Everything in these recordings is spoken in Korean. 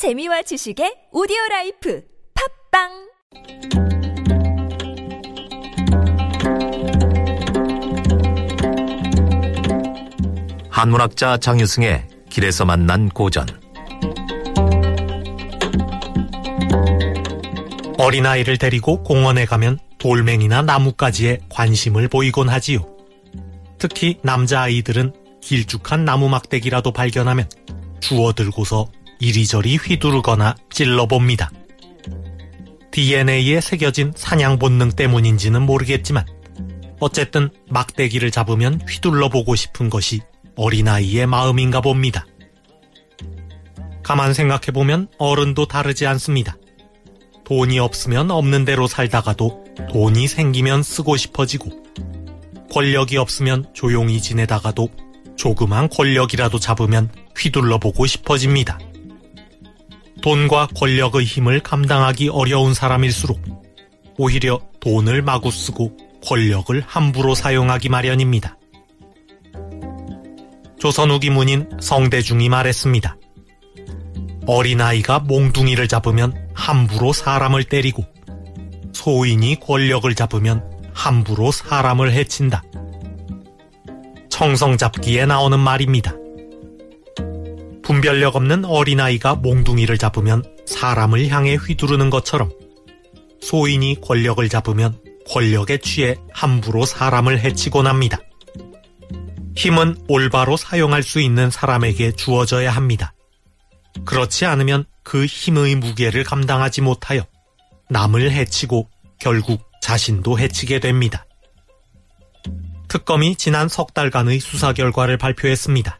재미와 지식의 오디오 라이프 팟빵 한문학자 장유승의 길에서 만난 고전 어린아이를 데리고 공원에 가면 돌멩이나 나뭇가지에 관심을 보이곤 하지요. 특히 남자아이들은 길쭉한 나무 막대기라도 발견하면 주워들고서 이리저리 휘두르거나 찔러봅니다. DNA에 새겨진 사냥 본능 때문인지는 모르겠지만 어쨌든 막대기를 잡으면 휘둘러 보고 싶은 것이 어린아이의 마음인가 봅니다. 가만 생각해보면 어른도 다르지 않습니다. 돈이 없으면 없는 대로 살다가도 돈이 생기면 쓰고 싶어지고 권력이 없으면 조용히 지내다가도 조그만 권력이라도 잡으면 휘둘러 보고 싶어집니다. 돈과 권력의 힘을 감당하기 어려운 사람일수록 오히려 돈을 마구 쓰고 권력을 함부로 사용하기 마련입니다. 조선 후기 문인 성대중이 말했습니다. 어린아이가 몽둥이를 잡으면 함부로 사람을 때리고 소인이 권력을 잡으면 함부로 사람을 해친다. 청성 잡기에 나오는 말입니다. 분별력 없는 어린아이가 몽둥이를 잡으면 사람을 향해 휘두르는 것처럼 소인이 권력을 잡으면 권력에 취해 함부로 사람을 해치곤 합니다. 힘은 올바로 사용할 수 있는 사람에게 주어져야 합니다. 그렇지 않으면 그 힘의 무게를 감당하지 못하여 남을 해치고 결국 자신도 해치게 됩니다. 특검이 지난 석 달간의 수사 결과를 발표했습니다.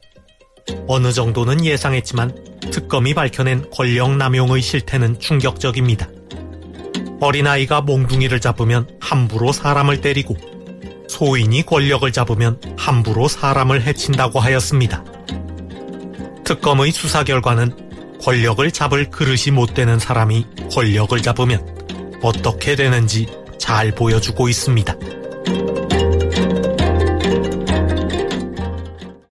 어느 정도는 예상했지만 특검이 밝혀낸 권력 남용의 실태는 충격적입니다. 어린아이가 몽둥이를 잡으면 함부로 사람을 때리고 소인이 권력을 잡으면 함부로 사람을 해친다고 하였습니다. 특검의 수사 결과는 권력을 잡을 그릇이 못 되는 사람이 권력을 잡으면 어떻게 되는지 잘 보여주고 있습니다.